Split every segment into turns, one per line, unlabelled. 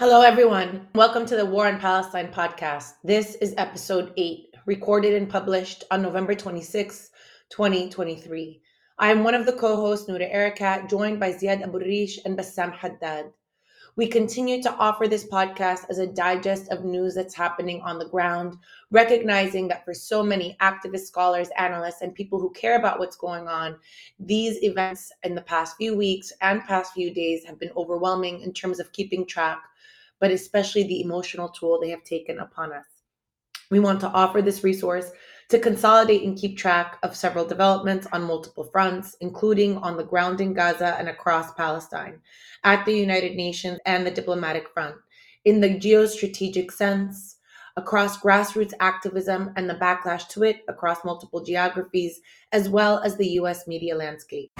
Hello, everyone. Welcome to the War on Palestine podcast. This is episode eight, recorded and published on November 26, 2023. I am one of the co hosts, Noura Erakat, joined by Ziad Abu Rish and Bassam Haddad. We continue to offer this podcast as a digest of news that's happening on the ground, recognizing that for so many activist scholars, analysts, and people who care about what's going on, these events in the past few weeks and past few days have been overwhelming in terms of keeping track but especially the emotional toll they have taken upon us. We want to offer this resource to consolidate and keep track of several developments on multiple fronts, including on the ground in Gaza and across Palestine, at the United Nations and the diplomatic front, in the geostrategic sense, across grassroots activism and the backlash to it across multiple geographies, as well as the US media landscape.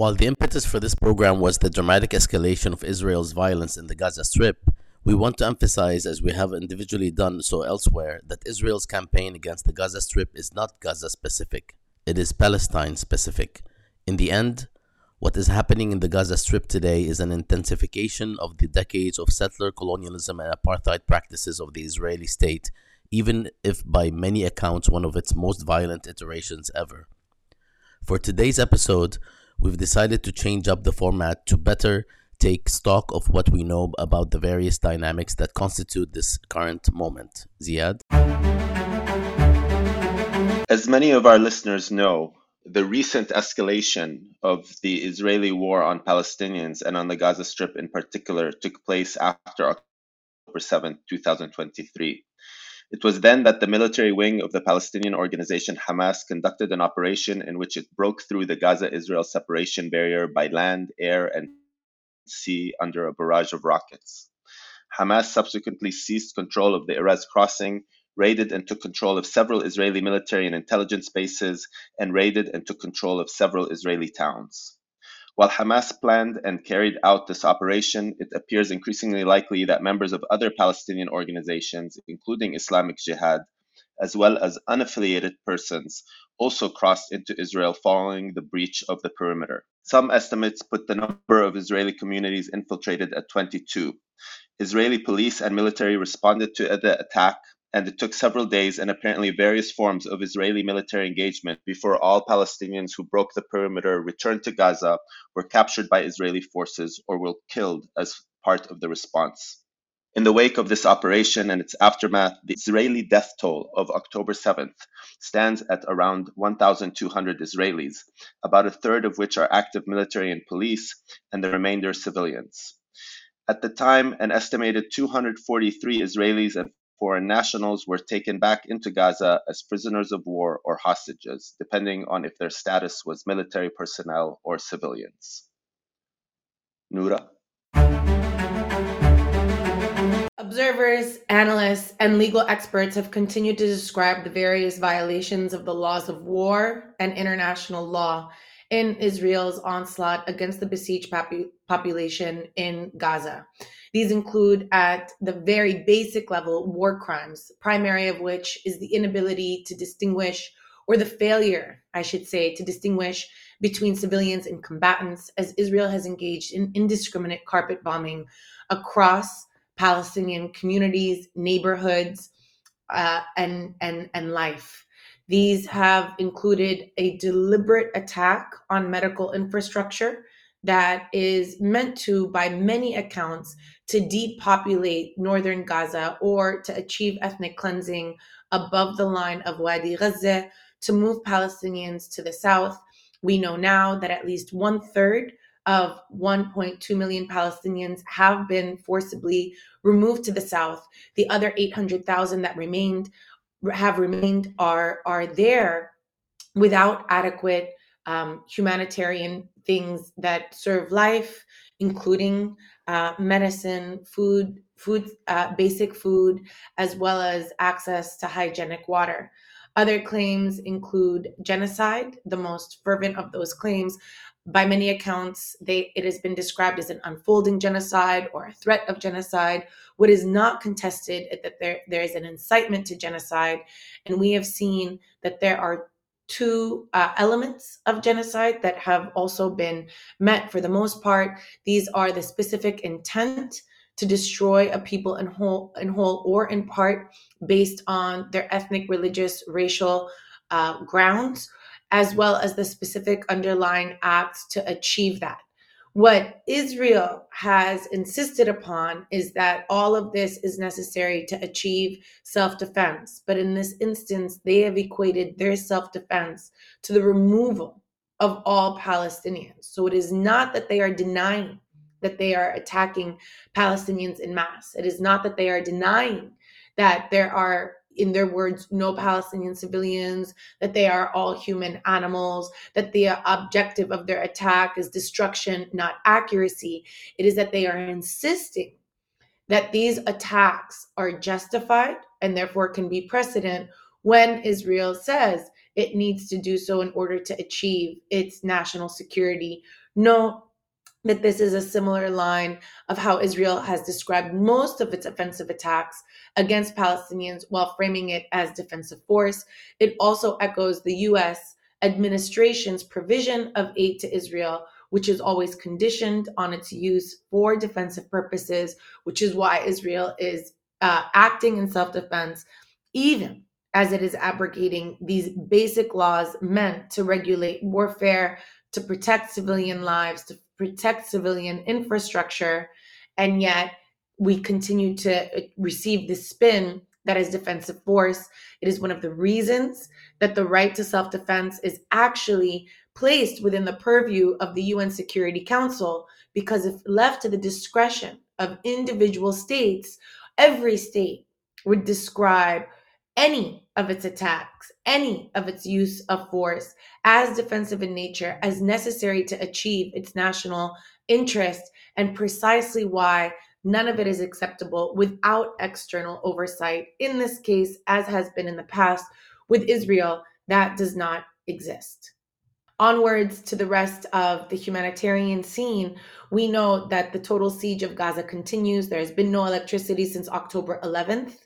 While the impetus for this program was the dramatic escalation of Israel's violence in the Gaza Strip, we want to emphasize, as we have individually done so elsewhere, that Israel's campaign against the Gaza Strip is not Gaza specific, it is Palestine specific. In the end, what is happening in the Gaza Strip today is an intensification of the decades of settler colonialism and apartheid practices of the Israeli state, even if by many accounts one of its most violent iterations ever. For today's episode, we've decided to change up the format to better take stock of what we know about the various dynamics that constitute this current moment. Ziad?
As many of our listeners know, the recent escalation of the Israeli war on Palestinians and on the Gaza Strip in particular took place after October 7, 2023. It was then that the military wing of the Palestinian organization Hamas conducted an operation in which it broke through the Gaza Israel separation barrier by land, air, and sea under a barrage of rockets. Hamas subsequently seized control of the Erez crossing, raided and took control of several Israeli military and intelligence bases, and raided and took control of several Israeli towns. While Hamas planned and carried out this operation, it appears increasingly likely that members of other Palestinian organizations, including Islamic Jihad, as well as unaffiliated persons, also crossed into Israel following the breach of the perimeter. Some estimates put the number of Israeli communities infiltrated at 22. Israeli police and military responded to the attack and it took several days and apparently various forms of Israeli military engagement before all Palestinians who broke the perimeter returned to Gaza, were captured by Israeli forces, or were killed as part of the response. In the wake of this operation and its aftermath, the Israeli death toll of October 7th stands at around 1,200 Israelis, about a third of which are active military and police, and the remainder civilians. At the time, an estimated 243 Israelis and foreign nationals were taken back into Gaza as prisoners of war or hostages, depending on if their status was military personnel or civilians.
Observers, analysts, and legal experts have continued to describe the various violations of the laws of war and international law in Israel's onslaught against the besieged population in Gaza. These include, at the very basic level, war crimes, primary of which is the inability to distinguish, or the failure, I should say, to distinguish between civilians and combatants, as Israel has engaged in indiscriminate carpet bombing across Palestinian communities, neighborhoods, uh, and, and, and life. These have included a deliberate attack on medical infrastructure that is meant to, by many accounts, to depopulate northern Gaza or to achieve ethnic cleansing above the line of Wadi Gaza to move Palestinians to the south. We know now that at least one third of 1.2 million Palestinians have been forcibly removed to the south. The other 800,000 that remained have remained are are there without adequate um, humanitarian things that serve life, including uh, medicine, food, food, uh, basic food, as well as access to hygienic water. Other claims include genocide, the most fervent of those claims. By many accounts, they, it has been described as an unfolding genocide or a threat of genocide. What is not contested is that there, there is an incitement to genocide. And we have seen that there are two uh, elements of genocide that have also been met for the most part. These are the specific intent to destroy a people in whole, in whole or in part based on their ethnic, religious, racial uh, grounds, as well as the specific underlying acts to achieve that. What Israel has insisted upon is that all of this is necessary to achieve self defense. But in this instance, they have equated their self defense to the removal of all Palestinians. So it is not that they are denying that they are attacking Palestinians in mass. It is not that they are denying that there are in their words, no Palestinian civilians, that they are all human animals, that the objective of their attack is destruction, not accuracy. It is that they are insisting that these attacks are justified and therefore can be precedent when Israel says it needs to do so in order to achieve its national security. No that this is a similar line of how Israel has described most of its offensive attacks against Palestinians while framing it as defensive force. It also echoes the US administration's provision of aid to Israel, which is always conditioned on its use for defensive purposes, which is why Israel is uh, acting in self defense, even as it is abrogating these basic laws meant to regulate warfare, to protect civilian lives, to protect civilian infrastructure, and yet we continue to uh, receive the spin that is defensive force. It is one of the reasons that the right to self defense is actually placed within the purview of the UN Security Council, because if left to the discretion of individual states, every state would describe any of its attacks, any of its use of force as defensive in nature, as necessary to achieve its national interest, and precisely why none of it is acceptable without external oversight. In this case, as has been in the past with Israel, that does not exist. Onwards to the rest of the humanitarian scene, we know that the total siege of Gaza continues. There has been no electricity since October 11th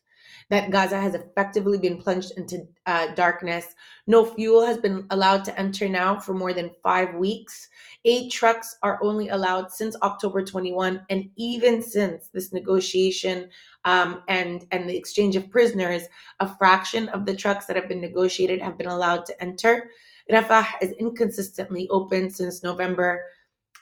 that Gaza has effectively been plunged into uh, darkness. No fuel has been allowed to enter now for more than five weeks. Eight trucks are only allowed since October 21, and even since this negotiation um, and and the exchange of prisoners, a fraction of the trucks that have been negotiated have been allowed to enter. Rafah is inconsistently open since November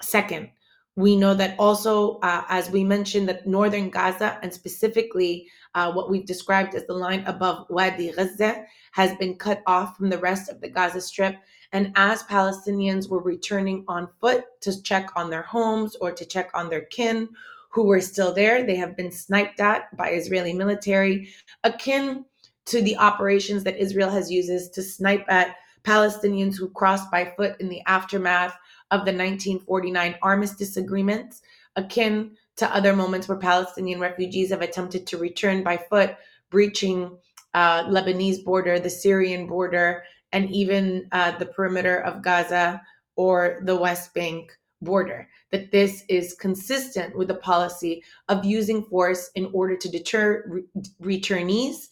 2nd. We know that also, uh, as we mentioned, that northern Gaza and specifically uh, what we've described as the line above Wadi Gaza has been cut off from the rest of the Gaza Strip. And as Palestinians were returning on foot to check on their homes or to check on their kin who were still there, they have been sniped at by Israeli military, akin to the operations that Israel has uses to snipe at Palestinians who crossed by foot in the aftermath of the 1949 armistice agreements, akin to other moments where Palestinian refugees have attempted to return by foot, breaching uh, Lebanese border, the Syrian border, and even uh, the perimeter of Gaza or the West Bank border. That this is consistent with the policy of using force in order to deter re- returnees,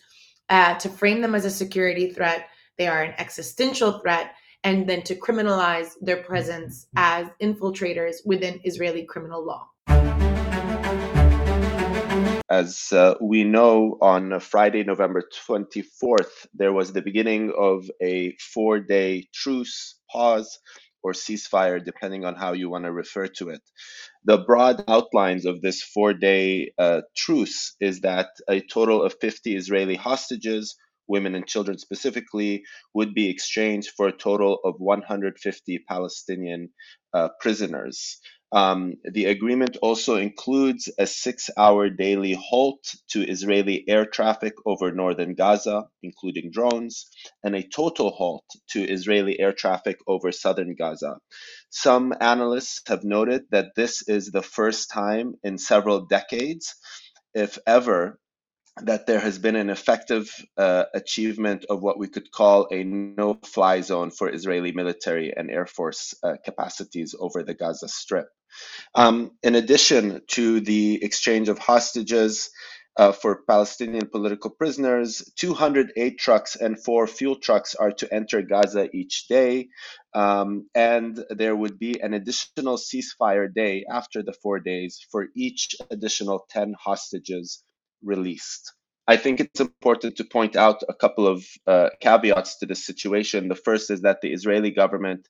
uh, to frame them as a security threat. They are an existential threat, and then to criminalize their presence as infiltrators within Israeli criminal law.
As uh, we know, on Friday, November 24th, there was the beginning of a four day truce, pause, or ceasefire, depending on how you want to refer to it. The broad outlines of this four day uh, truce is that a total of 50 Israeli hostages, women and children specifically, would be exchanged for a total of 150 Palestinian uh, prisoners. Um, the agreement also includes a six hour daily halt to Israeli air traffic over northern Gaza, including drones, and a total halt to Israeli air traffic over southern Gaza. Some analysts have noted that this is the first time in several decades, if ever, that there has been an effective uh, achievement of what we could call a no fly zone for Israeli military and air force uh, capacities over the Gaza Strip. Um, in addition to the exchange of hostages uh, for Palestinian political prisoners. 208 trucks and four fuel trucks are to enter Gaza each day. Um, and there would be an additional ceasefire day after the four days for each additional 10 hostages released. I think it's important to point out a couple of uh, caveats to this situation. The first is that the Israeli government,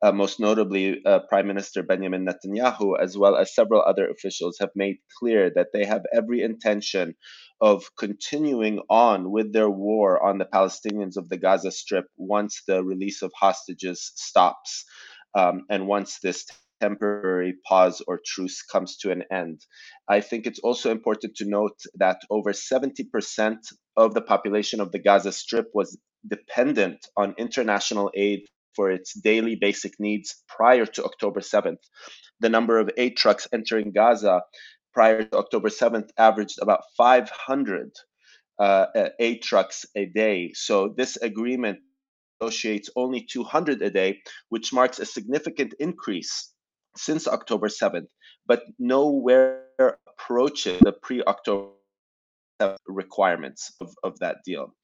uh, most notably uh, Prime Minister Benjamin Netanyahu, as well as several other officials, have made clear that they have every intention of continuing on with their war on the Palestinians of the Gaza Strip once the release of hostages stops um, and once this temporary pause or truce comes to an end. I think it's also important to note that over 70% of the population of the Gaza Strip was dependent on international aid for its daily basic needs prior to October 7th. The number of aid trucks entering Gaza prior to October 7th averaged about 500 uh, aid trucks a day. So this agreement negotiates only 200 a day, which marks a significant increase since October 7th, but nowhere approaching the pre October requirements of, of that deal.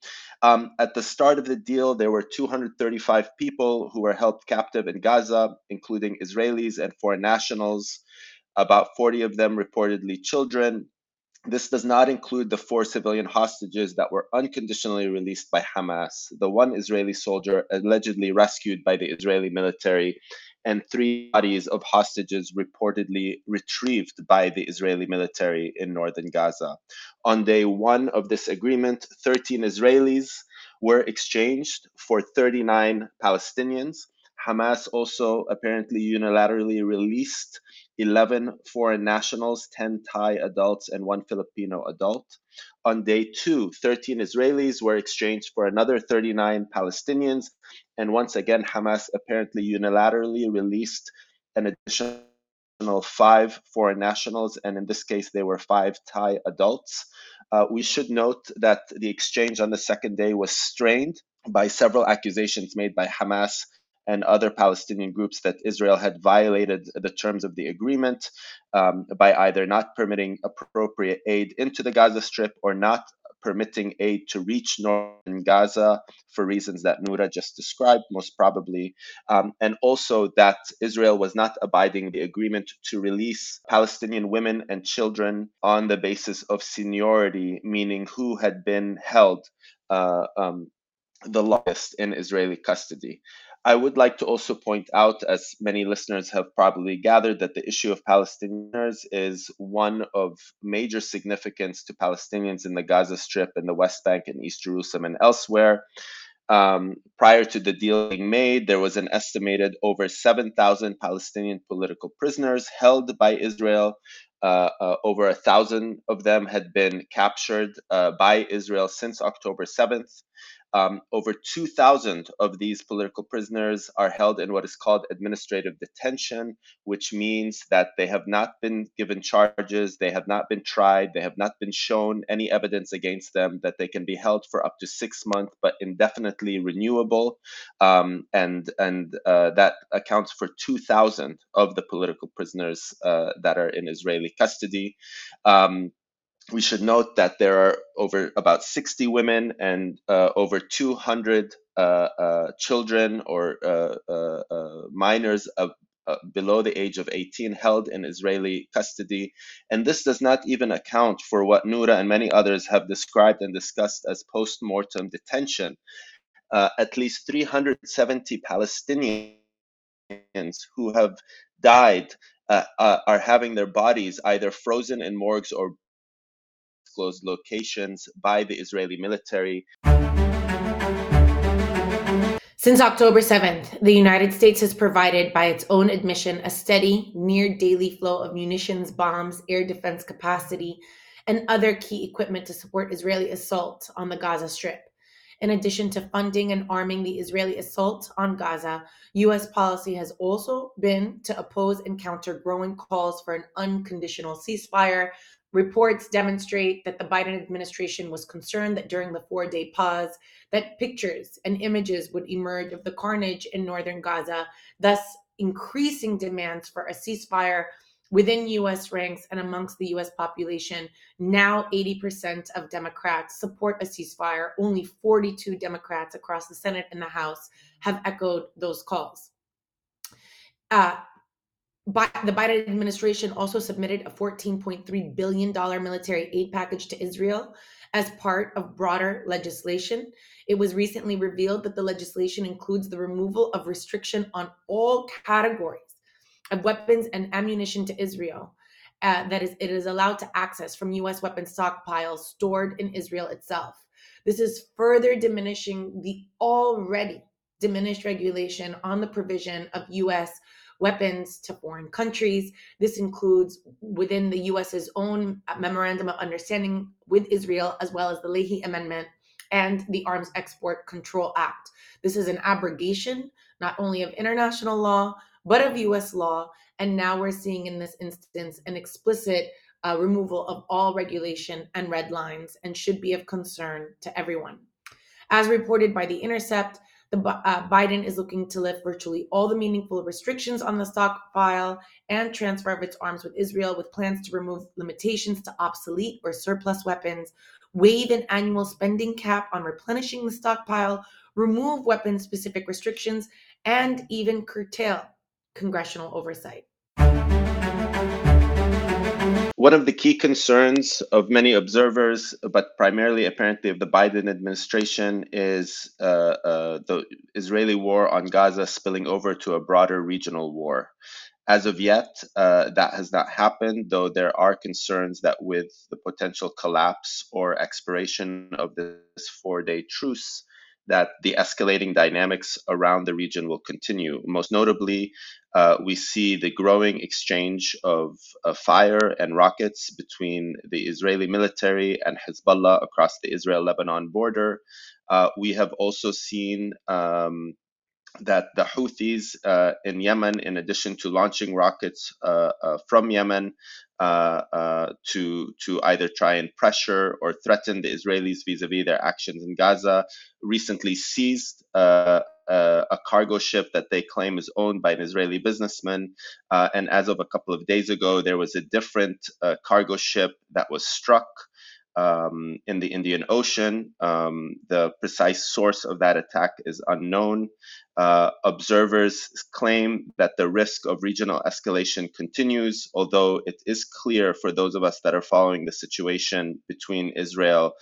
Um, at the start of the deal, there were 235 people who were held captive in Gaza, including Israelis and foreign nationals. About 40 of them reportedly children. This does not include the four civilian hostages that were unconditionally released by Hamas, the one Israeli soldier allegedly rescued by the Israeli military and three bodies of hostages reportedly retrieved by the Israeli military in northern Gaza. On day one of this agreement, 13 Israelis were exchanged for 39 Palestinians. Hamas also apparently unilaterally released 11 foreign nationals, 10 Thai adults, and one Filipino adult. On day two, 13 Israelis were exchanged for another 39 Palestinians. And once again, Hamas apparently unilaterally released an additional five foreign nationals. And in this case, they were five Thai adults. Uh, we should note that the exchange on the second day was strained by several accusations made by Hamas and other Palestinian groups that Israel had violated the terms of the agreement um, by either not permitting appropriate aid into the Gaza Strip or not permitting aid to reach northern Gaza for reasons that Noura just described, most probably, um, and also that Israel was not abiding the agreement to release Palestinian women and children on the basis of seniority, meaning who had been held uh, um, the longest in Israeli custody. I would like to also point out, as many listeners have probably gathered, that the issue of Palestinians is one of major significance to Palestinians in the Gaza Strip and the West Bank and East Jerusalem and elsewhere. Um, prior to the deal being made, there was an estimated over 7,000 Palestinian political prisoners held by Israel. Uh, uh, over a thousand of them had been captured uh, by Israel since October 7th. Um, over 2,000 of these political prisoners are held in what is called administrative detention, which means that they have not been given charges, they have not been tried, they have not been shown any evidence against them, that they can be held for up to six months, but indefinitely renewable. Um, and and uh, that accounts for 2,000 of the political prisoners uh, that are in Israeli custody. Um, we should note that there are over about 60 women and uh, over 200 uh, uh, children or uh, uh, uh, minors of, below the age of 18 held in Israeli custody. And this does not even account for what Noura and many others have described and discussed as post mortem detention. at least 370 Palestinians who have died are having their bodies either frozen in morgues or undisclosed locations by the Israeli military.
Since October 7th, the United States has provided, by its own admission, a steady, near daily flow of munitions, bombs, air defense capacity, and other key equipment to support Israeli assault on the Gaza Strip. In addition to funding and arming the Israeli assault on Gaza, U.S. policy has also been to oppose and counter growing calls for an unconditional ceasefire, Reports demonstrate that the Biden administration was concerned that during the four-day pause, that pictures and images would emerge of the carnage in northern Gaza, thus increasing demands for a ceasefire within US ranks and amongst the US population, now 80% of Democrats support a ceasefire. Only 42 Democrats across the Senate and the House have echoed those calls. Uh, the Biden administration also submitted a $14.3 billion military aid package to Israel as part of broader legislation. It was recently revealed that the legislation includes the removal of restriction on all categories of weapons and ammunition to Israel. Uh, that is, it is allowed to access from U.S. weapon stockpiles stored in Israel itself. This is further diminishing the already diminished regulation on the provision of U.S. weapons to foreign countries. This includes within the U.S.'s own memorandum of understanding with Israel, as well as the Leahy Amendment and the Arms Export Control Act. This is an abrogation not only of international law, but of US law. And now we're seeing in this instance an explicit uh, removal of all regulation and red lines and should be of concern to everyone. As reported by The Intercept, the, uh, Biden is looking to lift virtually all the meaningful restrictions on the stockpile and transfer of its arms with Israel, with plans to remove limitations to obsolete or surplus weapons, waive an annual spending cap on replenishing the stockpile, remove weapon specific restrictions, and even curtail congressional oversight.
One of the key concerns of many observers, but primarily apparently of the Biden administration, is uh, uh, the Israeli war on Gaza spilling over to a broader regional war. As of yet, uh, that has not happened, though there are concerns that with the potential collapse or expiration of this four day truce, that the escalating dynamics around the region will continue. Most notably, uh, we see the growing exchange of uh, fire and rockets between the Israeli military and Hezbollah across the Israel Lebanon border. Uh, we have also seen um, that the Houthis uh, in Yemen, in addition to launching rockets uh, uh, from Yemen Uh, uh, to to either try and pressure or threaten the Israelis vis-a-vis their actions in Gaza, recently seized. Uh, uh a cargo ship that they claim is owned by an Israeli businessman. and as of a couple of days ago, there was a different cargo ship that was struck um, in the Indian Ocean. Um, the precise source of that attack is unknown. Uh, observers claim that the risk of regional escalation continues, although it is clear for those of us that are following the situation between Israel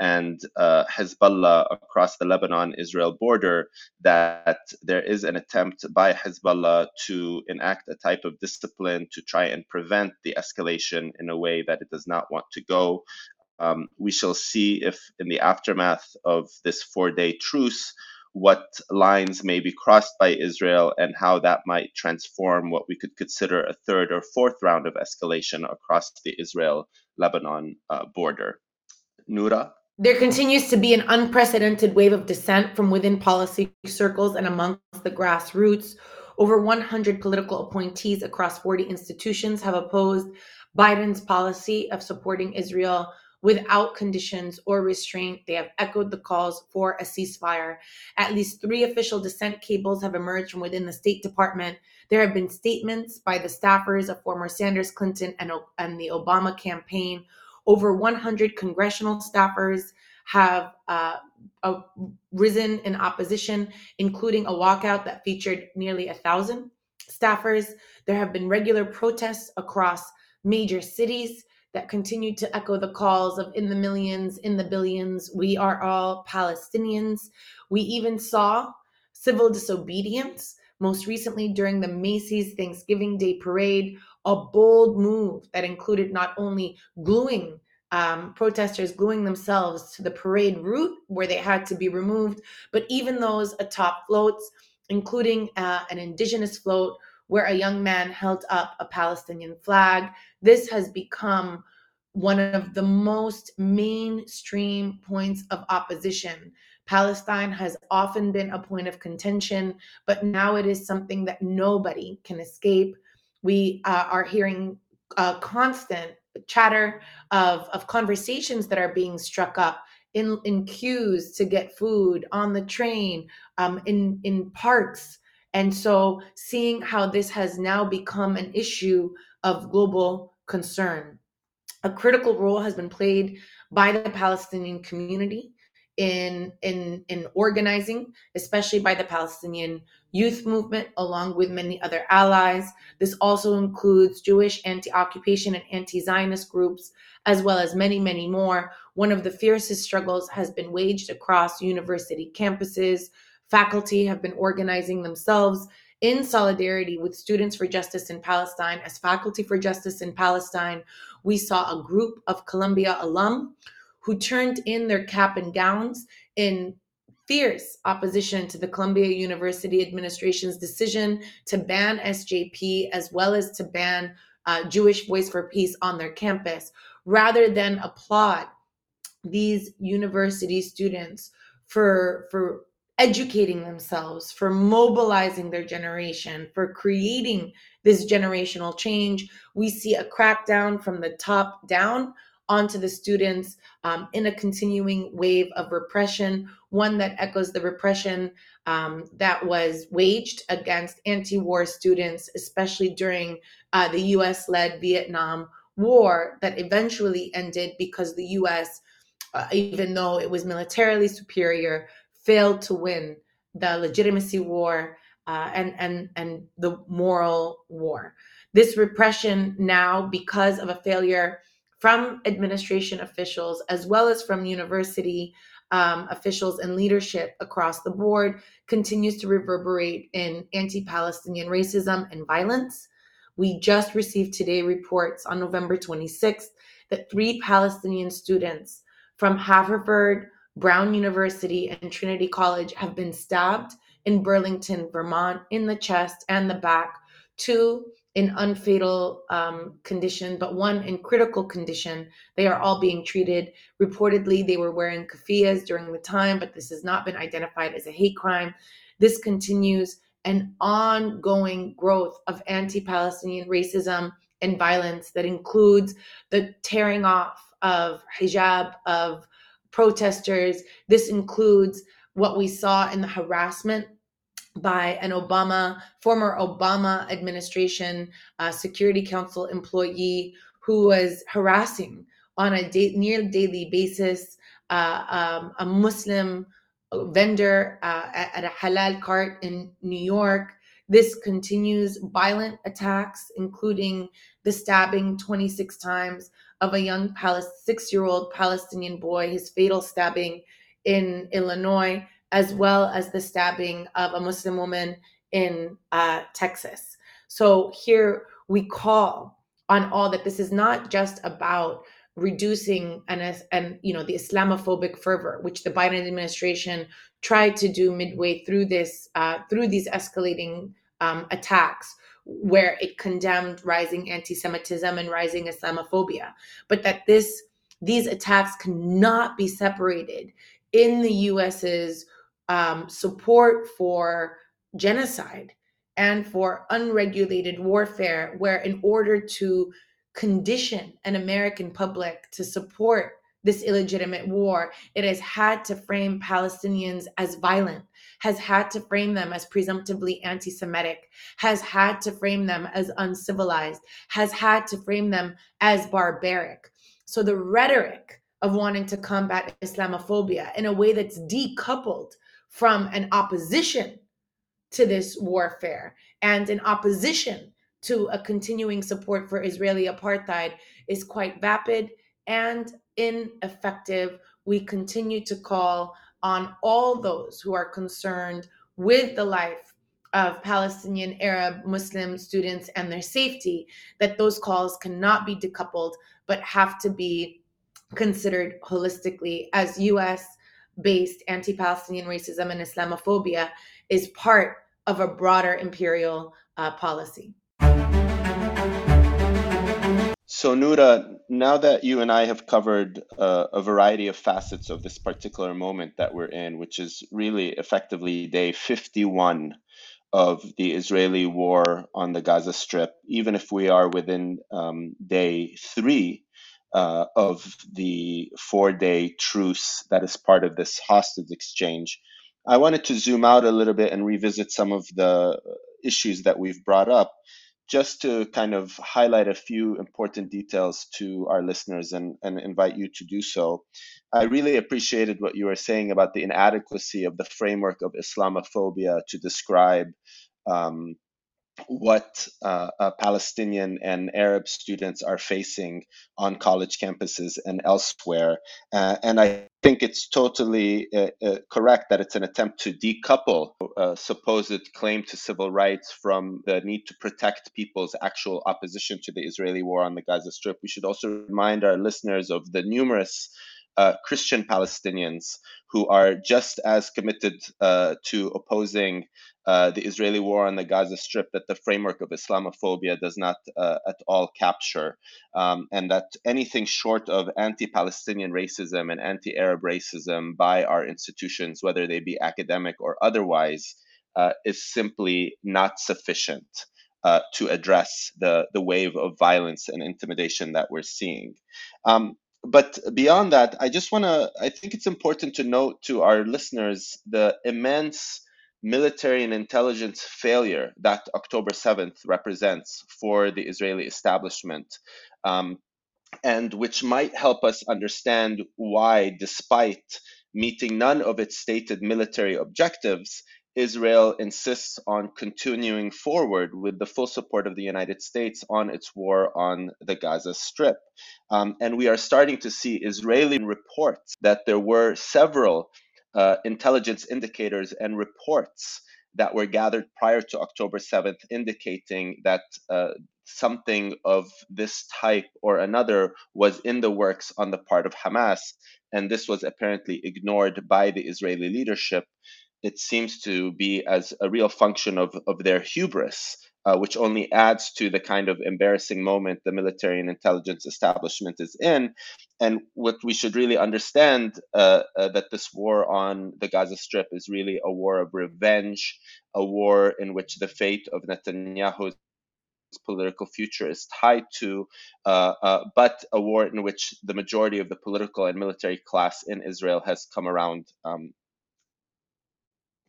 and uh, Hezbollah across the Lebanon Israel border that there is an attempt by Hezbollah to enact a type of discipline to try and prevent the escalation in a way that it does not want to go. Um, we shall see if, in the aftermath of this four day truce, what lines may be crossed by Israel and how that might transform what we could consider a third or fourth round of escalation across the Israel Lebanon uh, border. Noura?
There continues to be an unprecedented wave of dissent from within policy circles and amongst the grassroots. Over 100 political appointees across 40 institutions have opposed Biden's policy of supporting Israel without conditions or restraint. They have echoed the calls for a ceasefire. At least three official dissent cables have emerged from within the State Department. There have been statements by the staffers of former Sanders Clinton and, and the Obama campaign. Over 100 congressional staffers have uh, uh, risen in opposition, including a walkout that featured nearly a thousand staffers. There have been regular protests across major cities that continue to echo the calls of in the millions, in the billions, we are all Palestinians. We even saw civil disobedience, most recently during the Macy's Thanksgiving Day Parade, a bold move that included not only gluing um, protesters gluing themselves to the parade route where they had to be removed, but even those atop floats, including uh, an indigenous float where a young man held up a Palestinian flag. This has become one of the most mainstream points of opposition. Palestine has often been a point of contention, but now it is something that nobody can escape. We uh, are hearing a constant chatter of, of conversations that are being struck up in, in queues to get food, on the train, um, in, in parks, and so seeing how this has now become an issue of global concern. A critical role has been played by the Palestinian community in in in organizing, especially by the Palestinian youth movement, along with many other allies. This also includes Jewish anti-occupation and anti-Zionist groups, as well as many, many more. One of the fiercest struggles has been waged across university campuses. Faculty have been organizing themselves in solidarity with Students for Justice in Palestine. As Faculty for Justice in Palestine, we saw a group of Columbia alum who turned in their cap and gowns in fierce opposition to the Columbia University administration's decision to ban SJP as well as to ban uh, Jewish Voice for Peace on their campus, rather than applaud these university students for for educating themselves, for mobilizing their generation, for creating this generational change. We see a crackdown from the top down onto the students um, in a continuing wave of repression, one that echoes the repression um, that was waged against anti war students, especially during uh, the US led Vietnam War, that eventually ended because the US, uh, even though it was militarily superior, failed to win the legitimacy war uh, and, and, and the moral war. This repression now, because of a failure from administration officials as well as from university um, officials and leadership across the board continues to reverberate in anti Palestinian racism and violence. We just received today reports on November 26th that three Palestinian students from Haverford, Brown University, and Trinity College have been stabbed in Burlington, Vermont, in the chest and the back. Two in unfatal um, condition, but one in critical condition. They are all being treated. Reportedly, they were wearing keffiyehs during the time, but this has not been identified as a hate crime. This continues an ongoing growth of anti Palestinian racism and violence that includes the tearing off of hijab, of protesters. This includes what we saw in the harassment by an Obama, former Obama administration uh, Security Council employee who was harassing on a near daily basis uh, um, a Muslim vendor uh, at, at, a halal cart in New York. This continues violent attacks, including the stabbing 26 times of a young six year old Palestinian boy, his fatal stabbing in Illinois as well as the stabbing of a Muslim woman in uh, Texas. So here we call on all that this is not just about reducing and and you know the Islamophobic fervor, which the Biden administration tried to do midway through this uh, through these escalating um, attacks, where it condemned rising anti-Semitism and rising Islamophobia, but that this these attacks cannot be separated in the U.S.'s um, support for genocide and for unregulated warfare, where in order to condition an American public to support this illegitimate war, it has had to frame Palestinians as violent, has had to frame them as presumptively anti Semitic, has had to frame them as uncivilized, has had to frame them as barbaric. So the rhetoric of wanting to combat Islamophobia in a way that's decoupled from an opposition to this warfare and an opposition to a continuing support for Israeli apartheid is quite vapid and ineffective. We continue to call on all those who are concerned with the life of Palestinian Arab Muslim students and their safety that those calls cannot be decoupled but have to be considered holistically as US based anti Palestinian racism and Islamophobia is part of a broader imperial uh, policy.
So, Noura, now that you and I have covered uh, a variety of facets of this particular moment that we're in, which is really effectively day 51 of the Israeli war on the Gaza Strip, even if we are within um, day three uh, of the four day truce that is part of this hostage exchange. I wanted to zoom out a little bit and revisit some of the issues that we've brought up. Just to kind of highlight a few important details to our listeners and, and invite you to do so, I really appreciated what you were saying about the inadequacy of the framework of Islamophobia to describe um, what uh, uh, Palestinian and Arab students are facing on college campuses and elsewhere. Uh, and I think it's totally uh, uh, correct that it's an attempt to decouple a uh, supposed claim to civil rights from the need to protect people's actual opposition to the Israeli war on the Gaza Strip. We should also remind our listeners of the numerous uh, Christian Palestinians who are just as committed uh, to opposing uh, the Israeli war on the Gaza Strip that the framework of Islamophobia does not uh, at all capture, um, and that anything short of anti Palestinian racism and anti Arab racism by our institutions, whether they be academic or otherwise, uh, is simply not sufficient. Uh, to address the, the wave of violence and intimidation that we're seeing. Um, but beyond that, I just want to, I think it's important to note to our listeners the immense military and intelligence failure that October 7th represents for the Israeli establishment, um, and which might help us understand why, despite meeting none of its stated military objectives, Israel insists on continuing forward with the full support of the United States on its war on the Gaza Strip. Um, and we are starting to see Israeli reports that there were several uh, intelligence indicators and reports that were gathered prior to October 7th indicating that uh, something of this type or another was in the works on the part of Hamas. And this was apparently ignored by the Israeli leadership. It seems to be as a real function of, of their hubris uh, which only adds to the kind of embarrassing moment the military and intelligence establishment is in. And what we should really understand uh, uh, that this war on the Gaza Strip is really a war of revenge, a war in which the fate of Netanyahu's political future is tied to, uh, uh, but a war in which the majority of the political and military class in Israel has come around um,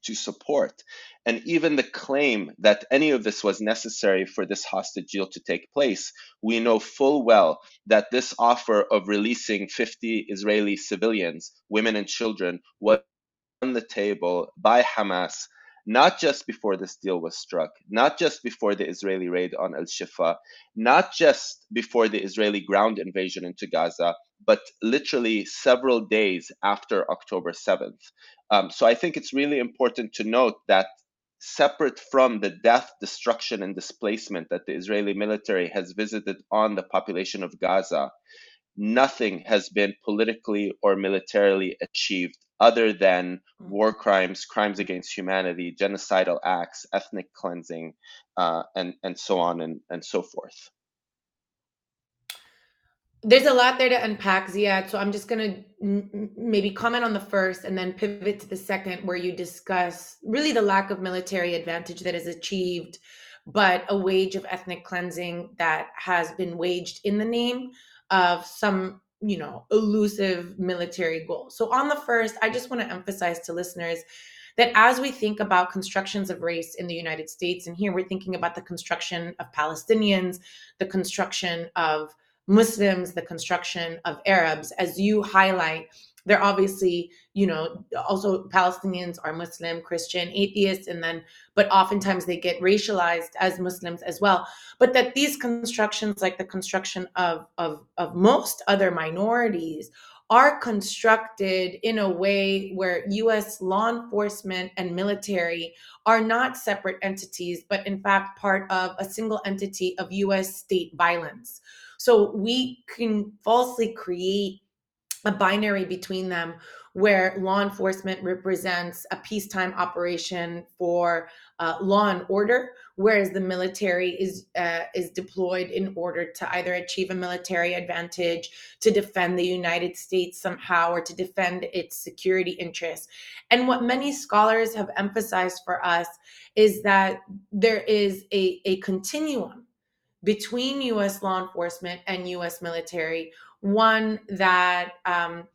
to support. And even the claim that any of this was necessary for this hostage deal to take place, we know full well that this offer of releasing 50 Israeli civilians, women and children, was on the table by Hamas not just before this deal was struck, not just before the Israeli raid on Al Shifa, not just before the Israeli ground invasion into Gaza, but literally several days after October 7th. Um, so I think it's really important to note that separate from the death, destruction, and displacement that the Israeli military has visited on the population of Gaza, nothing has been politically or militarily achieved other than mm. war crimes, crimes against humanity, genocidal acts, ethnic cleansing, uh, and and so on and, and so forth.
There's a lot there to unpack, Ziad. So I'm just going to m- maybe comment on the first and then pivot to the second, where you discuss really the lack of military advantage that is achieved, but a wage of ethnic cleansing that has been waged in the name of some you know elusive military goal. So on the first i just want to emphasize to listeners that as we think about constructions of race in the United States, and here we're thinking about the construction of Palestinians, the construction of Muslims, the construction of Arabs, as you highlight, they're obviously you know also palestinians are muslim christian atheists and then but oftentimes they get racialized as muslims as well but that these constructions like the construction of of of most other minorities are constructed in a way where US law enforcement and military are not separate entities, but in fact part of a single entity of US state violence. So we can falsely create a binary between them where law enforcement represents a peacetime operation for uh, law and order, whereas the military is uh, is deployed in order to either achieve a military advantage, to defend the United States somehow, or to defend its security interests. And what many scholars have emphasized for us is that there is a, a continuum between U.S. law enforcement and U.S. military one that um,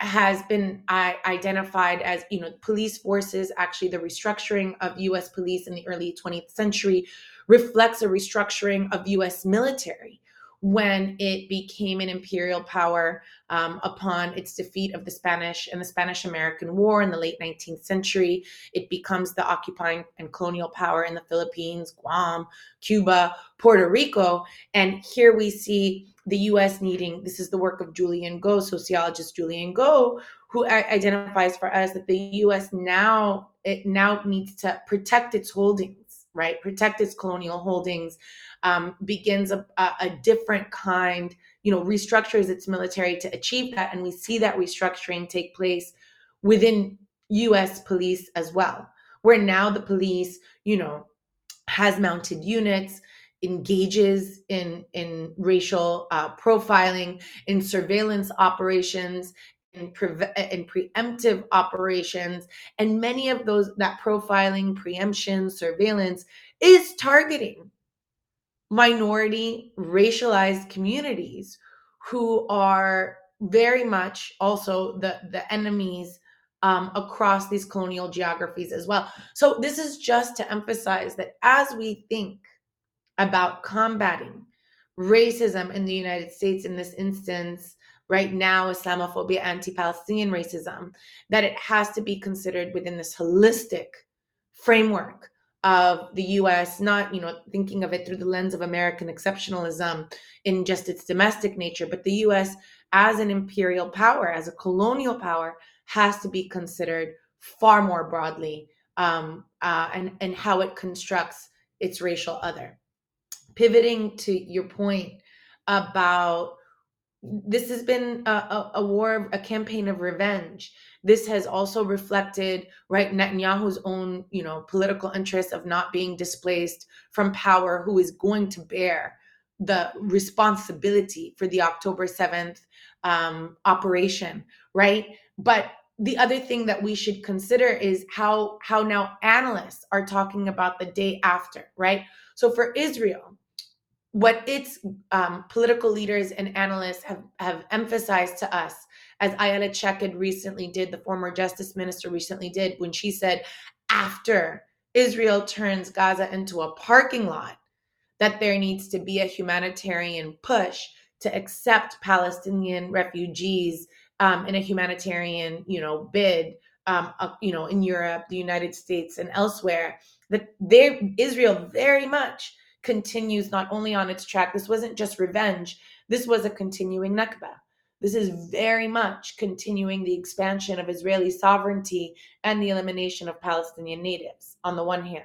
has been identified as you know police forces actually the restructuring of US police in the early 20th century reflects a restructuring of US military when it became an imperial power um, upon its defeat of the Spanish and the Spanish American War in the late 19th century. It becomes the occupying and colonial power in the Philippines, Guam, Cuba, Puerto Rico. And here we see the US needing this is the work of Julian Go, sociologist Julian Go, who identifies for us that the US now it now needs to protect its holdings, right? Protect its colonial holdings um, begins a, a different kind, you know, restructures its military to achieve that. And we see that restructuring take place within US police as well, where now the police, you know, has mounted units, engages in in racial uh, profiling, in surveillance operations, in, pre- in preemptive operations, and many of those that profiling, preemption, surveillance is targeting minority, racialized communities who are very much also the, the enemies um, across these colonial geographies as well. So, this is just to emphasize that as we think about combating racism in the United States, in this instance, right now, Islamophobia, anti Palestinian racism, that it has to be considered within this holistic framework of the US, not, you know, thinking of it through the lens of American exceptionalism in just its domestic nature, but the US as an imperial power, as a colonial power, has to be considered far more broadly um, uh, and, and how it constructs its racial other. Pivoting to your point about this has been a, a, a war, a campaign of revenge. This has also reflected right netanyahu's own you know political interest of not being displaced from power who is going to bear the responsibility for the october 7th um, operation right? But the other thing that we should consider is how how now analysts are talking about the day after right? So for israel what its um, political leaders and analysts have, have emphasized to us as Ayelet Shaked recently did, the former justice minister recently did, when she said, after Israel turns Gaza into a parking lot, that there needs to be a humanitarian push to accept Palestinian refugees um, in a humanitarian, you know, bid, um, uh, you know, in Europe, the United States, and elsewhere. That there, Israel very much continues not only on its track. This wasn't just revenge. This was a continuing Nakba. This is very much continuing the expansion of Israeli sovereignty and the elimination of Palestinian natives, on the one hand.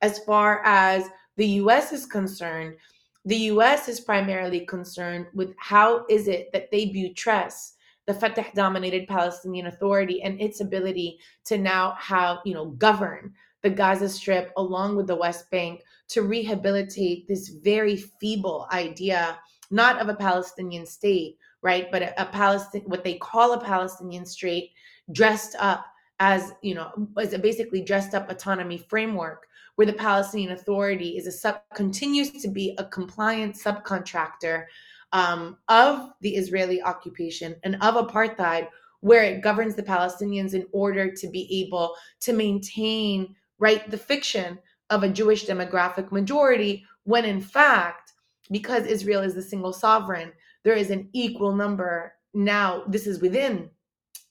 As far as the US is concerned, the US is primarily concerned with how is it that they buttress the Fatah dominated Palestinian Authority and its ability to now have, you know, govern the Gaza Strip along with the West Bank to rehabilitate this very feeble idea, not of a Palestinian state, right? But a, a Palestinian, what they call a Palestinian state, dressed up as you know, as a basically dressed up autonomy framework, where the Palestinian Authority is a sub continues to be a compliant subcontractor um, of the Israeli occupation and of apartheid, where it governs the Palestinians in order to be able to maintain right the fiction of a Jewish demographic majority, when in fact, because Israel is the single sovereign, there is an equal number now this is within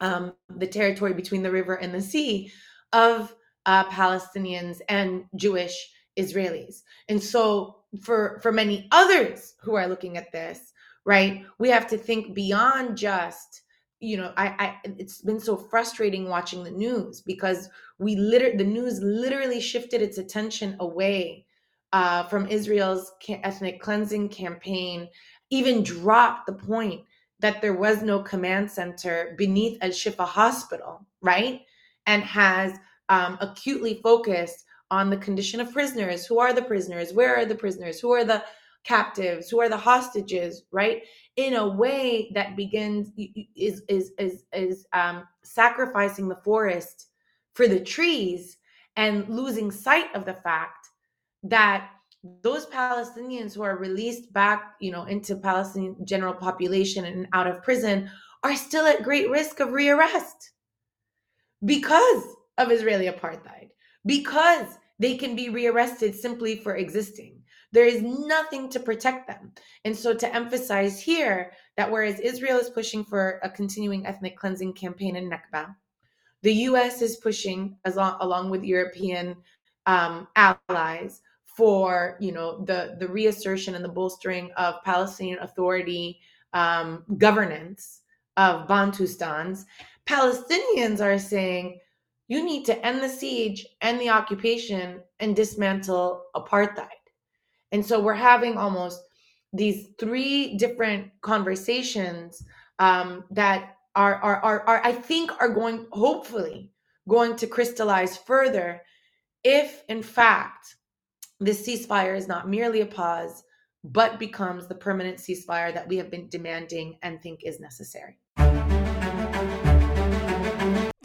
um, the territory between the river and the sea of uh, palestinians and jewish israelis. And so for for many others who are looking at this right we have to think beyond just you know I, I it's been so frustrating watching the news because we literally the news literally shifted its attention away uh, from israel's ethnic cleansing campaign even dropped the point that there was no command center beneath Al Shifa Hospital, right? And has um, acutely focused on the condition of prisoners. Who are the prisoners? Where are the prisoners? Who are the captives? Who are the hostages? Right? In a way that begins is is is is um, sacrificing the forest for the trees and losing sight of the fact that those Palestinians who are released back, you know, into Palestinian general population and out of prison are still at great risk of rearrest because of Israeli apartheid, because they can be rearrested simply for existing. There is nothing to protect them. And so, to emphasize here that whereas Israel is pushing for a continuing ethnic cleansing campaign in Nakba, the US is pushing, as long, along with European um, allies, for you know the the reassertion and the bolstering of Palestinian Authority um, governance of Bantustans. Palestinians are saying you need to end the siege, end the occupation, and dismantle apartheid. And so we're having almost these three different conversations um, that are, are, are, are, I think, are going, hopefully, going to crystallize further if, in fact, this ceasefire is not merely a pause, but becomes the permanent ceasefire that we have been demanding and think is necessary.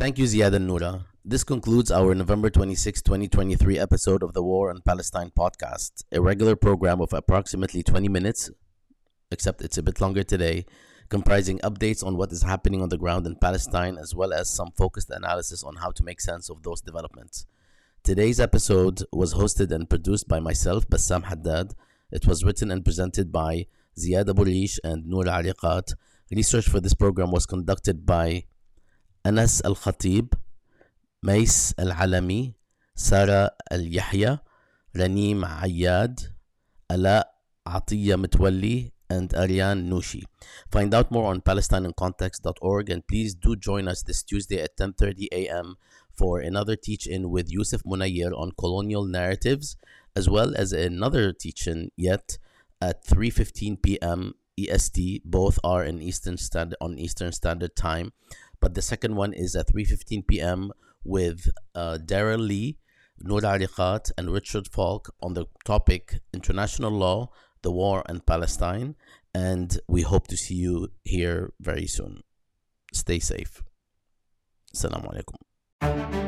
Thank you, Ziad and Noura. This concludes our November 26, 2023 episode of the War on Palestine podcast, a regular program of approximately 20 minutes, except it's a bit longer today, comprising updates on what is happening on the ground in Palestine, as well as some focused analysis on how to make sense of those developments. Today's episode was hosted and produced by myself, Bassam Haddad. It was written and presented by Ziad Abu Rish and Noura Erakat. Research for this program was conducted by Mayss Al Alami, Sarah Al Yahya, Raneem Ayyad, Alaa Attiah Mitwali, and Ariane Nushi. Find out more on PalestineInContext.org and please do join us this Tuesday at 10:30 a.m. for another teach-in with Yousef Munayyer on colonial narratives, as well as another teach-in yet at 3:15 p.m. EST. Both are in Eastern Standard on Eastern Standard Time, but the second one is at 3:15 p.m. with uh, Darryl Li, Noor Erakat, and Richard Falk on the topic international law the war and Palestine. And we hope to see you here very soon. Stay safe. Assalamu alaikum.